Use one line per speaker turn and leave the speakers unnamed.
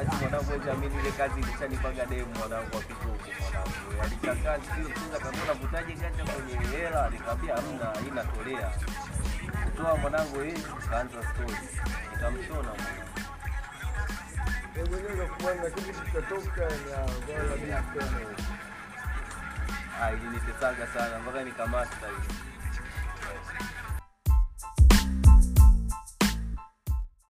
Basi mwanangu wewe ile kazi ilishanipaga demu mwanangu wa kituku mwanangu. Alichakaa sio sasa kama unavutaje gacha kwenye hela nikamwambia hamna hii natolea Kutoa mwanangu hii kaanza stori Nikamshona mwanangu. Ah, ilinitesaga sana mpaka nikamasta hivi.